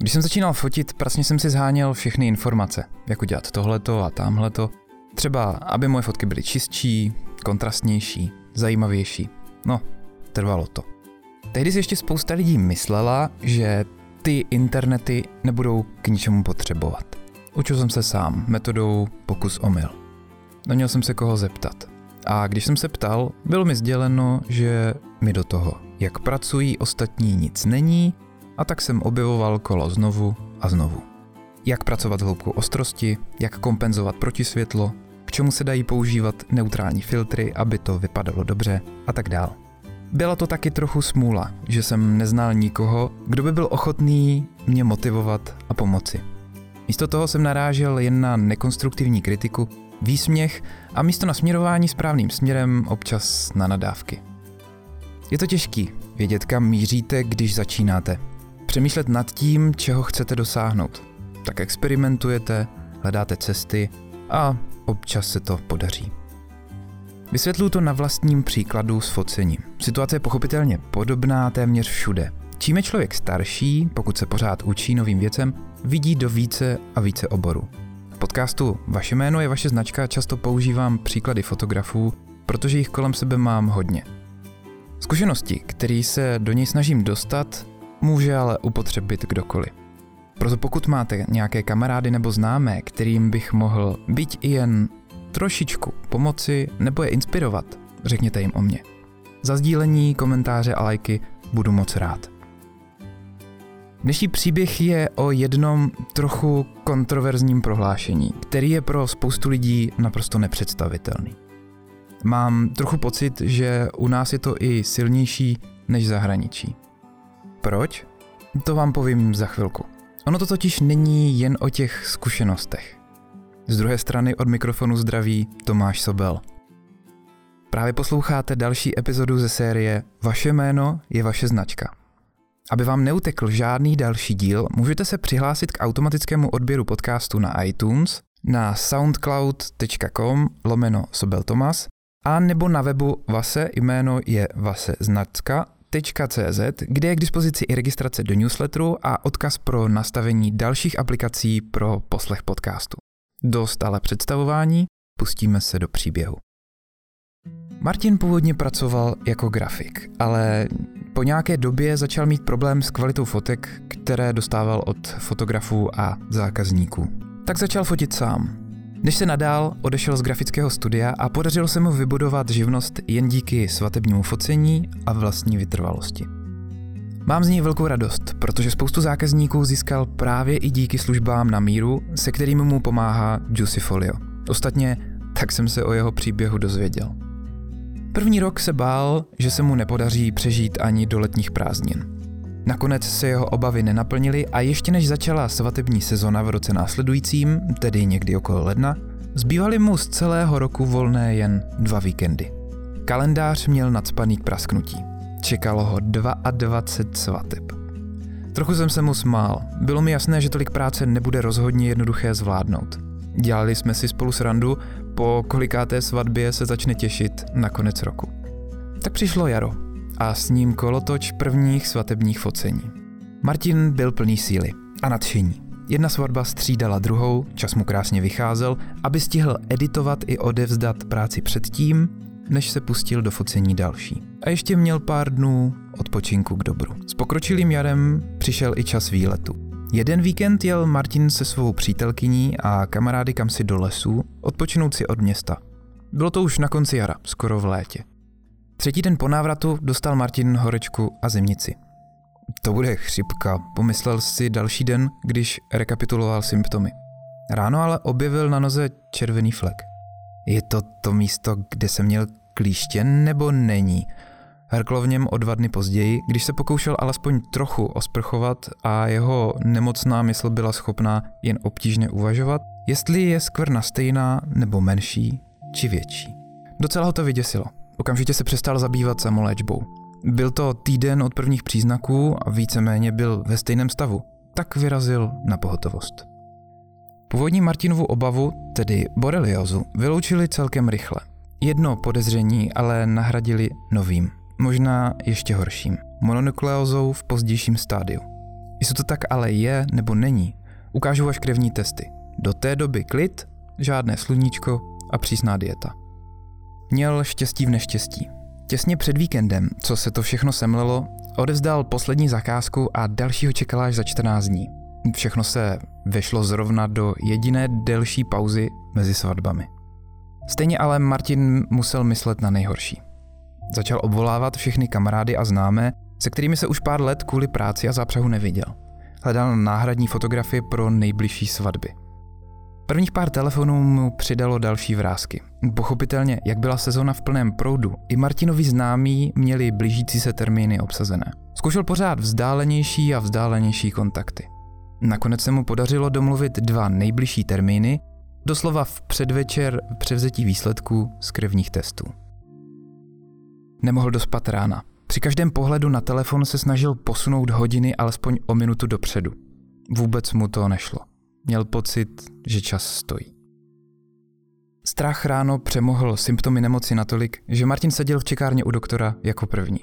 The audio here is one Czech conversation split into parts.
Když jsem začínal fotit, prasně jsem si zháněl všechny informace, jak udělat tohleto a tamhleto. Třeba, aby moje fotky byly čistší, kontrastnější, zajímavější. No, trvalo to. Tehdy si ještě spousta lidí myslela, že ty internety nebudou k ničemu potřebovat. Učil jsem se sám, metodou pokus omyl. Neměl jsem se koho zeptat. A když jsem se ptal, bylo mi sděleno, že mi do toho, jak pracují ostatní, nic není, a tak jsem objevoval kolo znovu a znovu. Jak pracovat s hloubkou ostrosti, jak kompenzovat protisvětlo, k čemu se dají používat neutrální filtry, aby to vypadalo dobře a tak dál. Byla to taky trochu smůla, že jsem neznal nikoho, kdo by byl ochotný mě motivovat a pomoci. Místo toho jsem narážel jen na nekonstruktivní kritiku, výsměch a místo na směrování správným směrem občas na nadávky. Je to těžký vědět, kam míříte, když začínáte. Přemýšlet nad tím, čeho chcete dosáhnout. Tak experimentujete, hledáte cesty a občas se to podaří. Vysvětluji to na vlastním příkladu s focením. Situace je pochopitelně podobná téměř všude. Čím je člověk starší, pokud se pořád učí novým věcem, vidí do více a více oborů. V podcastu Vaše jméno je vaše značka často používám příklady fotografů, protože jich kolem sebe mám hodně. Zkušenosti, které se do něj snažím dostat, může ale upotřebit kdokoliv. Proto pokud máte nějaké kamarády nebo známé, kterým bych mohl být i jen trošičku pomoci nebo je inspirovat, řekněte jim o mě. Za sdílení, komentáře a lajky budu moc rád. Dnešní příběh je o jednom trochu kontroverzním prohlášení, který je pro spoustu lidí naprosto nepředstavitelný. Mám trochu pocit, že u nás je to i silnější než zahraničí. Proč? To vám povím za chvilku. Ono to totiž není jen o těch zkušenostech. Z druhé strany od mikrofonu zdraví Tomáš Sobel. Právě posloucháte další epizodu ze série Vaše jméno je vaše značka. Aby vám neutekl žádný další díl, můžete se přihlásit k automatickému odběru podcastu na iTunes, na soundcloud.com lomeno Sobel Tomas a nebo na webu Vase jméno je Vase značka .cz, kde je k dispozici i registrace do newsletteru a odkaz pro nastavení dalších aplikací pro poslech podcastu. Dost ale představování, pustíme se do příběhu. Martin původně pracoval jako grafik, ale po nějaké době začal mít problém s kvalitou fotek, které dostával od fotografů a zákazníků. Tak začal fotit sám. Než se nadál, odešel z grafického studia a podařilo se mu vybudovat živnost jen díky svatebnímu focení a vlastní vytrvalosti. Mám z něj velkou radost, protože spoustu zákazníků získal právě i díky službám na míru, se kterými mu pomáhá Juicy Folio. Ostatně tak jsem se o jeho příběhu dozvěděl. První rok se bál, že se mu nepodaří přežít ani do letních prázdnin. Nakonec se jeho obavy nenaplnily a ještě než začala svatební sezona v roce následujícím, tedy někdy okolo ledna, zbývaly mu z celého roku volné jen dva víkendy. Kalendář měl nadspaný k prasknutí. Čekalo ho 22 svateb. Trochu jsem se mu smál. Bylo mi jasné, že tolik práce nebude rozhodně jednoduché zvládnout. Dělali jsme si spolu srandu, po kolikáté svatbě se začne těšit na konec roku. Tak přišlo jaro a s ním kolotoč prvních svatebních focení. Martin byl plný síly a nadšení. Jedna svatba střídala druhou, čas mu krásně vycházel, aby stihl editovat i odevzdat práci předtím, než se pustil do focení další. A ještě měl pár dnů odpočinku k dobru. S pokročilým jarem přišel i čas výletu. Jeden víkend jel Martin se svou přítelkyní a kamarády kam si do lesu, odpočinout si od města. Bylo to už na konci jara, skoro v létě. Třetí den po návratu dostal Martin horečku a zimnici. To bude chřipka, pomyslel si další den, když rekapituloval symptomy. Ráno ale objevil na noze červený flek. Je to to místo, kde se měl klíště, nebo není? Hrklo v něm o dva dny později, když se pokoušel alespoň trochu osprchovat a jeho nemocná mysl byla schopná jen obtížně uvažovat, jestli je skvrna stejná nebo menší či větší. Docela ho to vyděsilo. Okamžitě se přestal zabývat samoléčbou. Byl to týden od prvních příznaků a víceméně byl ve stejném stavu. Tak vyrazil na pohotovost. Původní Martinovu obavu, tedy boreliozu, vyloučili celkem rychle. Jedno podezření ale nahradili novým, možná ještě horším, mononukleózou v pozdějším stádiu. Jestli to tak ale je nebo není, ukážu až krevní testy. Do té doby klid, žádné sluníčko a přísná dieta. Měl štěstí v neštěstí. Těsně před víkendem, co se to všechno semlelo, odevzdal poslední zakázku a dalšího čekala až za 14 dní. Všechno se vešlo zrovna do jediné delší pauzy mezi svatbami. Stejně ale Martin musel myslet na nejhorší. Začal obvolávat všechny kamarády a známé, se kterými se už pár let kvůli práci a zápřehu neviděl. Hledal náhradní fotografie pro nejbližší svatby. Prvních pár telefonů mu přidalo další vrázky. Pochopitelně, jak byla sezona v plném proudu, i Martinovi známí měli blížící se termíny obsazené. Zkoušel pořád vzdálenější a vzdálenější kontakty. Nakonec se mu podařilo domluvit dva nejbližší termíny, doslova v předvečer převzetí výsledků z krevních testů. Nemohl dospat rána. Při každém pohledu na telefon se snažil posunout hodiny alespoň o minutu dopředu. Vůbec mu to nešlo. Měl pocit, že čas stojí. Strach ráno přemohl symptomy nemoci natolik, že Martin seděl v čekárně u doktora jako první.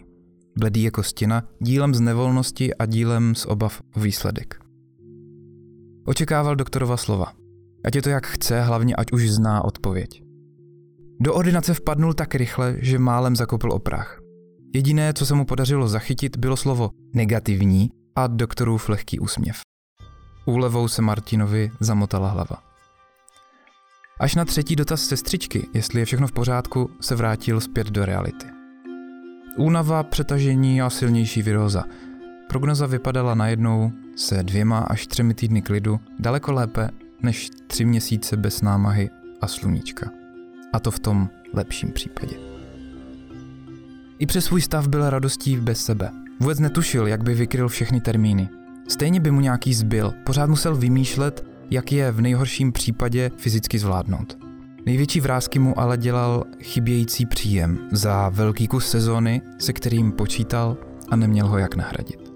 Bledý jako stěna, dílem z nevolnosti a dílem z obav o výsledek. Očekával doktorova slova. Ať je to jak chce, hlavně ať už zná odpověď. Do ordinace vpadnul tak rychle, že málem zakopl oprach. Jediné, co se mu podařilo zachytit, bylo slovo negativní a doktorův lehký úsměv. Úlevou se Martinovi zamotala hlava. Až na třetí dotaz sestřičky, jestli je všechno v pořádku, se vrátil zpět do reality. Únava, přetažení a silnější viróza. Prognoza vypadala najednou se dvěma až třemi týdny klidu daleko lépe než tři měsíce bez námahy a sluníčka. A to v tom lepším případě. I přes svůj stav byl radostí bez sebe. Vůbec netušil, jak by vykryl všechny termíny. Stejně by mu nějaký zbyl, pořád musel vymýšlet, jak je v nejhorším případě fyzicky zvládnout. Největší vrázky mu ale dělal chybějící příjem za velký kus sezóny, se kterým počítal a neměl ho jak nahradit.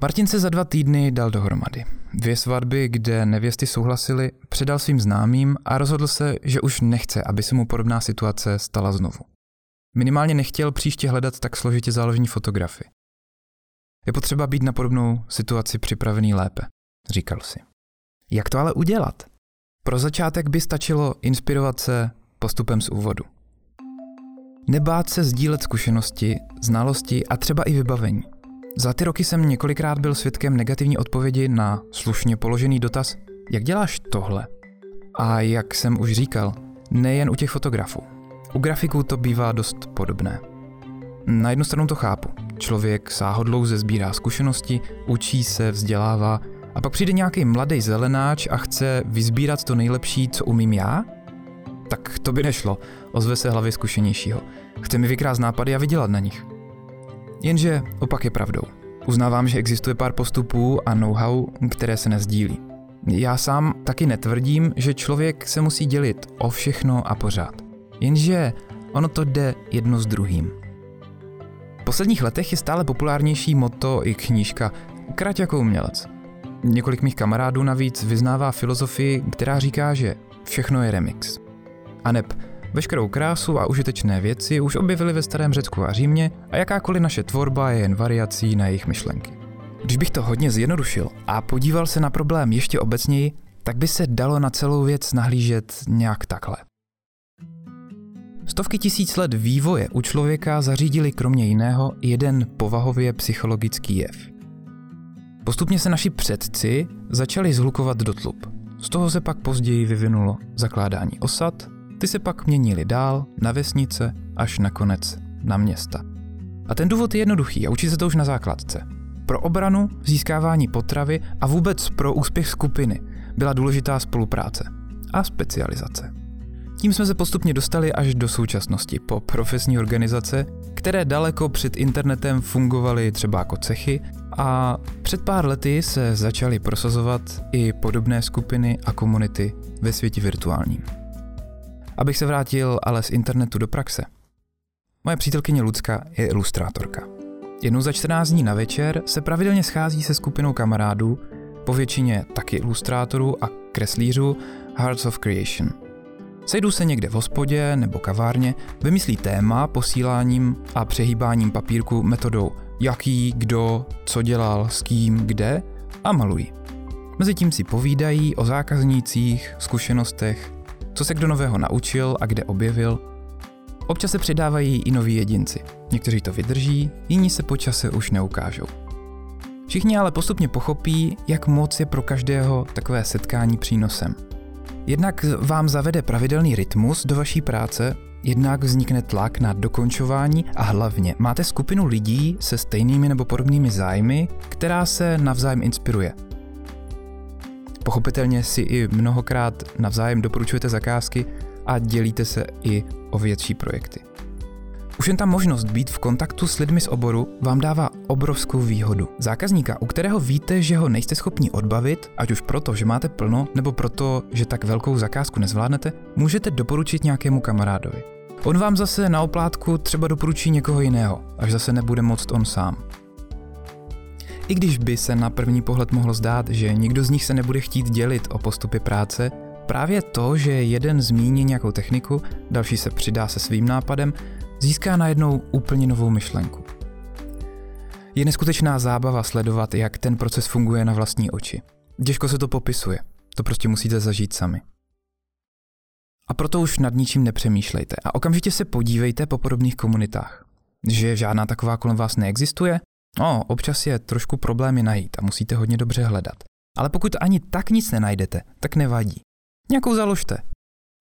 Martin se za dva týdny dal dohromady. Dvě svatby, kde nevěsty souhlasily, předal svým známým a rozhodl se, že už nechce, aby se mu podobná situace stala znovu. Minimálně nechtěl příště hledat tak složitě záložní fotografii. Je potřeba být na podobnou situaci připravený lépe, říkal si. Jak to ale udělat? Pro začátek by stačilo inspirovat se postupem z úvodu. Nebát se sdílet zkušenosti, znalosti a třeba i vybavení. Za ty roky jsem několikrát byl svědkem negativní odpovědi na slušně položený dotaz, jak děláš tohle? A jak jsem už říkal, nejen u těch fotografů. U grafiků to bývá dost podobné. Na jednu stranu to chápu. Člověk sáhodlouze sbírá zkušenosti, učí se, vzdělává a pak přijde nějaký mladý zelenáč a chce vyzbírat to nejlepší, co umím já? Tak to by nešlo, ozve se hlavě zkušenějšího. Chce mi vykrást nápady a vydělat na nich. Jenže opak je pravdou. Uznávám, že existuje pár postupů a know-how, které se nezdílí. Já sám taky netvrdím, že člověk se musí dělit o všechno a pořád. Jenže ono to jde jedno s druhým. V posledních letech je stále populárnější moto i knížka Krať jako umělec. Několik mých kamarádů navíc vyznává filozofii, která říká, že všechno je remix. A neb veškerou krásu a užitečné věci už objevili ve starém Řecku a Římě a jakákoliv naše tvorba je jen variací na jejich myšlenky. Když bych to hodně zjednodušil a podíval se na problém ještě obecněji, tak by se dalo na celou věc nahlížet nějak takhle. Stovky tisíc let vývoje u člověka zařídili kromě jiného jeden povahově psychologický jev. Postupně se naši předci začali zhlukovat do tlup. Z toho se pak později vyvinulo zakládání osad, ty se pak měnily dál na vesnice až nakonec na města. A ten důvod je jednoduchý a učí se to už na základce. Pro obranu, získávání potravy a vůbec pro úspěch skupiny byla důležitá spolupráce a specializace. Tím jsme se postupně dostali až do současnosti po profesní organizace, které daleko před internetem fungovaly třeba jako cechy a před pár lety se začaly prosazovat i podobné skupiny a komunity ve světě virtuálním. Abych se vrátil ale z internetu do praxe. Moje přítelkyně Lucka je ilustrátorka. Jednou za 14 dní na večer se pravidelně schází se skupinou kamarádů, po většině taky ilustrátorů a kreslířů Hearts of Creation – Sejdou se někde v hospodě nebo kavárně, vymyslí téma posíláním a přehýbáním papírku metodou jaký, kdo, co dělal, s kým, kde a malují. Mezitím si povídají o zákaznících, zkušenostech, co se kdo nového naučil a kde objevil. Občas se přidávají i noví jedinci. Někteří to vydrží, jiní se po čase už neukážou. Všichni ale postupně pochopí, jak moc je pro každého takové setkání přínosem. Jednak vám zavede pravidelný rytmus do vaší práce, jednak vznikne tlak na dokončování a hlavně máte skupinu lidí se stejnými nebo podobnými zájmy, která se navzájem inspiruje. Pochopitelně si i mnohokrát navzájem doporučujete zakázky a dělíte se i o větší projekty. Už jen ta možnost být v kontaktu s lidmi z oboru vám dává obrovskou výhodu. Zákazníka, u kterého víte, že ho nejste schopni odbavit, ať už proto, že máte plno, nebo proto, že tak velkou zakázku nezvládnete, můžete doporučit nějakému kamarádovi. On vám zase na oplátku třeba doporučí někoho jiného, až zase nebude moct on sám. I když by se na první pohled mohlo zdát, že nikdo z nich se nebude chtít dělit o postupy práce, právě to, že jeden zmíní nějakou techniku, další se přidá se svým nápadem, získá najednou úplně novou myšlenku. Je neskutečná zábava sledovat, jak ten proces funguje na vlastní oči. Těžko se to popisuje, to prostě musíte zažít sami. A proto už nad ničím nepřemýšlejte a okamžitě se podívejte po podobných komunitách. Že žádná taková kolem vás neexistuje? No, občas je trošku problémy najít a musíte hodně dobře hledat. Ale pokud ani tak nic nenajdete, tak nevadí. Nějakou založte.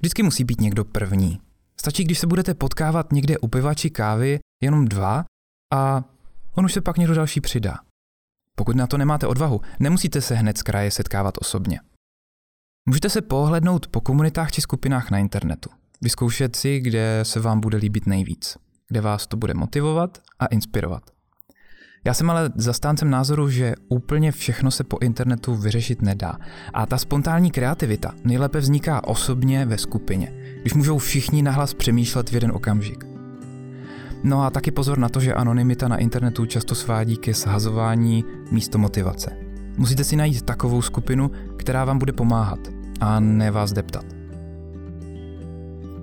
Vždycky musí být někdo první. Stačí, když se budete potkávat někde u piva či kávy jenom dva a on už se pak někdo další přidá. Pokud na to nemáte odvahu, nemusíte se hned z kraje setkávat osobně. Můžete se pohlednout po komunitách či skupinách na internetu. Vyzkoušet si, kde se vám bude líbit nejvíc, kde vás to bude motivovat a inspirovat. Já jsem ale zastáncem názoru, že úplně všechno se po internetu vyřešit nedá. A ta spontánní kreativita nejlépe vzniká osobně ve skupině, když můžou všichni nahlas přemýšlet v jeden okamžik. No a taky pozor na to, že anonymita na internetu často svádí ke shazování místo motivace. Musíte si najít takovou skupinu, která vám bude pomáhat a ne vás deptat.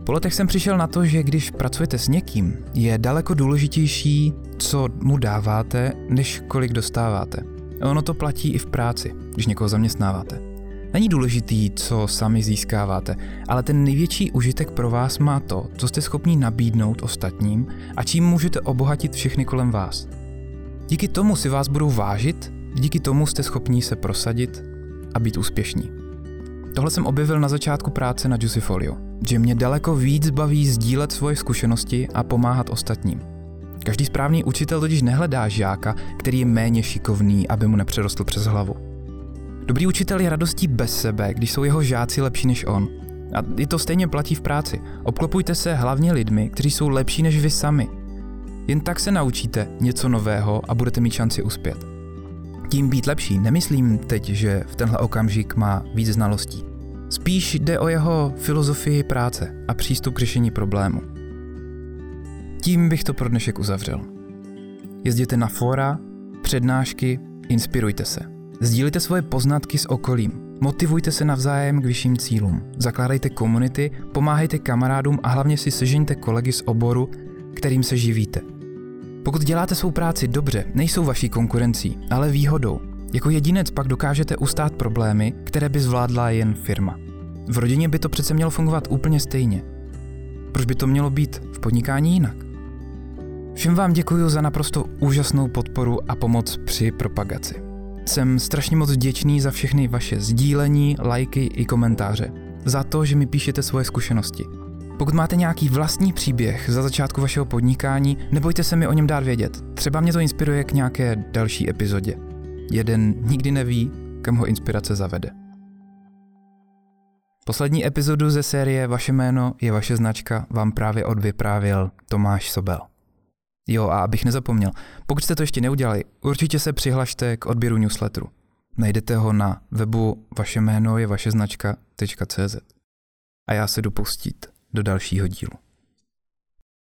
Po letech jsem přišel na to, že když pracujete s někým, je daleko důležitější, co mu dáváte, než kolik dostáváte. Ono to platí i v práci, když někoho zaměstnáváte. Není důležitý, co sami získáváte, ale ten největší užitek pro vás má to, co jste schopni nabídnout ostatním a čím můžete obohatit všechny kolem vás. Díky tomu si vás budou vážit, díky tomu jste schopni se prosadit a být úspěšní. Tohle jsem objevil na začátku práce na Juicyfolio že mě daleko víc baví sdílet svoje zkušenosti a pomáhat ostatním. Každý správný učitel totiž nehledá žáka, který je méně šikovný, aby mu nepřerostl přes hlavu. Dobrý učitel je radostí bez sebe, když jsou jeho žáci lepší než on. A i to stejně platí v práci. Obklopujte se hlavně lidmi, kteří jsou lepší než vy sami. Jen tak se naučíte něco nového a budete mít šanci uspět. Tím být lepší nemyslím teď, že v tenhle okamžik má víc znalostí. Spíš jde o jeho filozofii práce a přístup k řešení problému. Tím bych to pro dnešek uzavřel. Jezděte na fora, přednášky, inspirujte se. Sdílejte svoje poznatky s okolím. Motivujte se navzájem k vyšším cílům. Zakládejte komunity, pomáhejte kamarádům a hlavně si sežeňte kolegy z oboru, kterým se živíte. Pokud děláte svou práci dobře, nejsou vaší konkurencí, ale výhodou. Jako jedinec pak dokážete ustát problémy, které by zvládla jen firma. V rodině by to přece mělo fungovat úplně stejně. Proč by to mělo být v podnikání jinak? Všem vám děkuji za naprosto úžasnou podporu a pomoc při propagaci. Jsem strašně moc vděčný za všechny vaše sdílení, lajky i komentáře. Za to, že mi píšete svoje zkušenosti. Pokud máte nějaký vlastní příběh za začátku vašeho podnikání, nebojte se mi o něm dát vědět. Třeba mě to inspiruje k nějaké další epizodě. Jeden nikdy neví, kam ho inspirace zavede. Poslední epizodu ze série Vaše jméno je vaše značka vám právě odvyprávěl Tomáš Sobel. Jo, a abych nezapomněl, pokud jste to ještě neudělali, určitě se přihlašte k odběru newsletteru. Najdete ho na webu vaše jméno je vaše značka.cz. A já se jdu pustit do dalšího dílu.